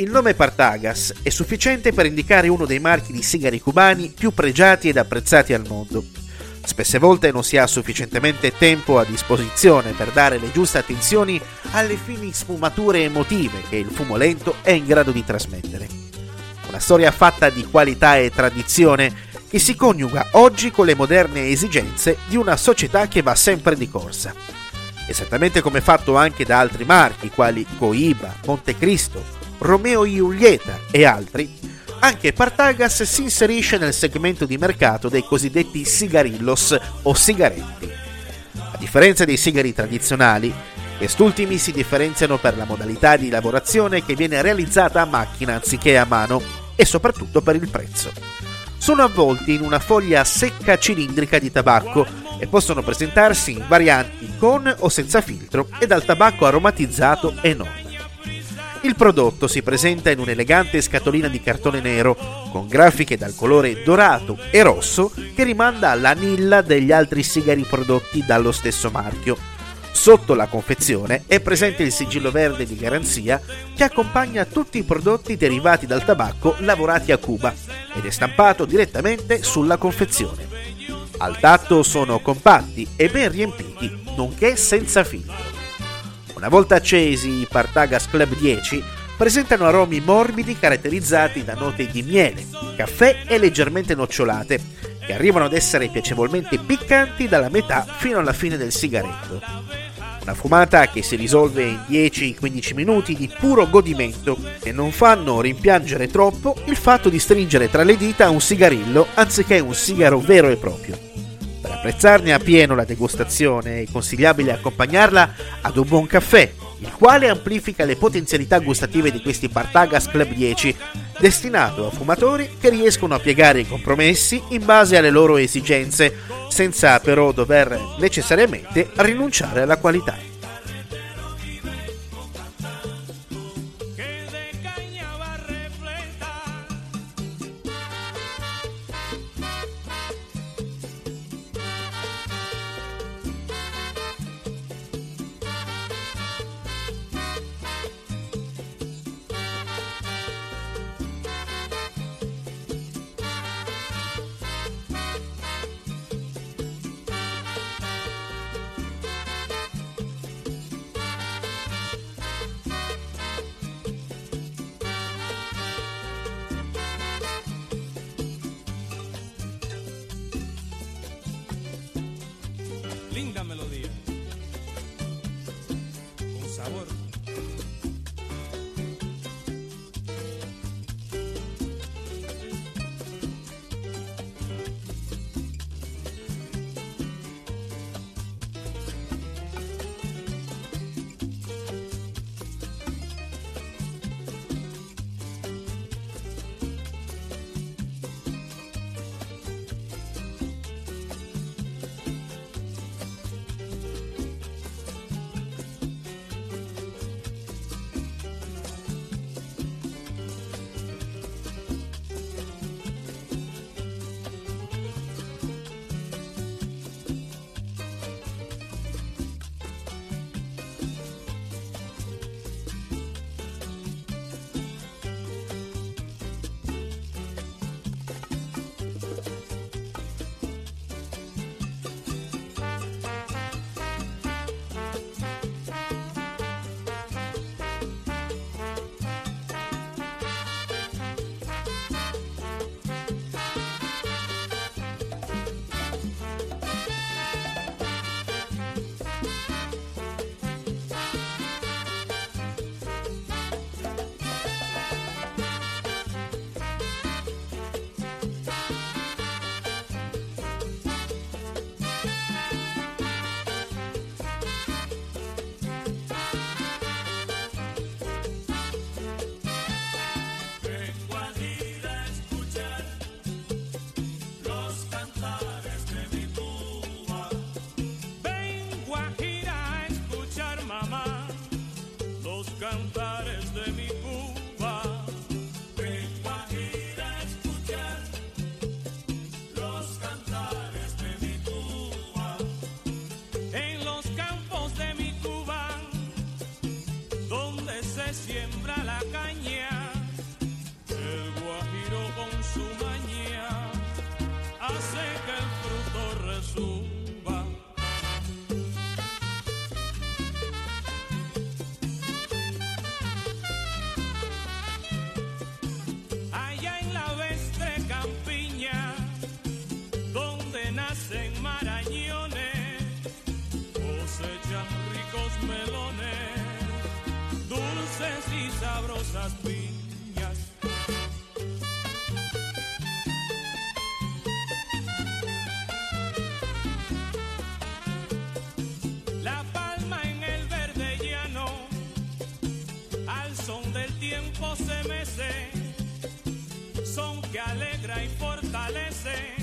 Il nome Partagas è sufficiente per indicare uno dei marchi di sigari cubani più pregiati ed apprezzati al mondo. Spesse volte non si ha sufficientemente tempo a disposizione per dare le giuste attenzioni alle fini sfumature emotive che il fumo lento è in grado di trasmettere. Una storia fatta di qualità e tradizione che si coniuga oggi con le moderne esigenze di una società che va sempre di corsa. Esattamente come fatto anche da altri marchi quali Coiba, Montecristo, Romeo Julieta e altri, anche Partagas si inserisce nel segmento di mercato dei cosiddetti sigarillos o sigaretti. A differenza dei sigari tradizionali, quest'ultimi si differenziano per la modalità di lavorazione che viene realizzata a macchina anziché a mano e soprattutto per il prezzo. Sono avvolti in una foglia secca cilindrica di tabacco e possono presentarsi in varianti con o senza filtro e dal tabacco aromatizzato e non. Il prodotto si presenta in un'elegante scatolina di cartone nero, con grafiche dal colore dorato e rosso che rimanda all'anilla degli altri sigari prodotti dallo stesso marchio. Sotto la confezione è presente il sigillo verde di garanzia che accompagna tutti i prodotti derivati dal tabacco lavorati a Cuba ed è stampato direttamente sulla confezione. Al tatto sono compatti e ben riempiti, nonché senza filtro. Una volta accesi, i Partagas Club 10 presentano aromi morbidi caratterizzati da note di miele, caffè e leggermente nocciolate, che arrivano ad essere piacevolmente piccanti dalla metà fino alla fine del sigaretto. Una fumata che si risolve in 10-15 minuti di puro godimento e non fanno rimpiangere troppo il fatto di stringere tra le dita un sigarillo anziché un sigaro vero e proprio. Apprezzarne a pieno la degustazione è consigliabile accompagnarla ad un buon caffè, il quale amplifica le potenzialità gustative di questi Partagas Club 10, destinato a fumatori che riescono a piegare i compromessi in base alle loro esigenze, senza però dover necessariamente rinunciare alla qualità. linda melodía. Sabrosas piñas. La palma en el verde llano, al son del tiempo se mece, son que alegra y fortalece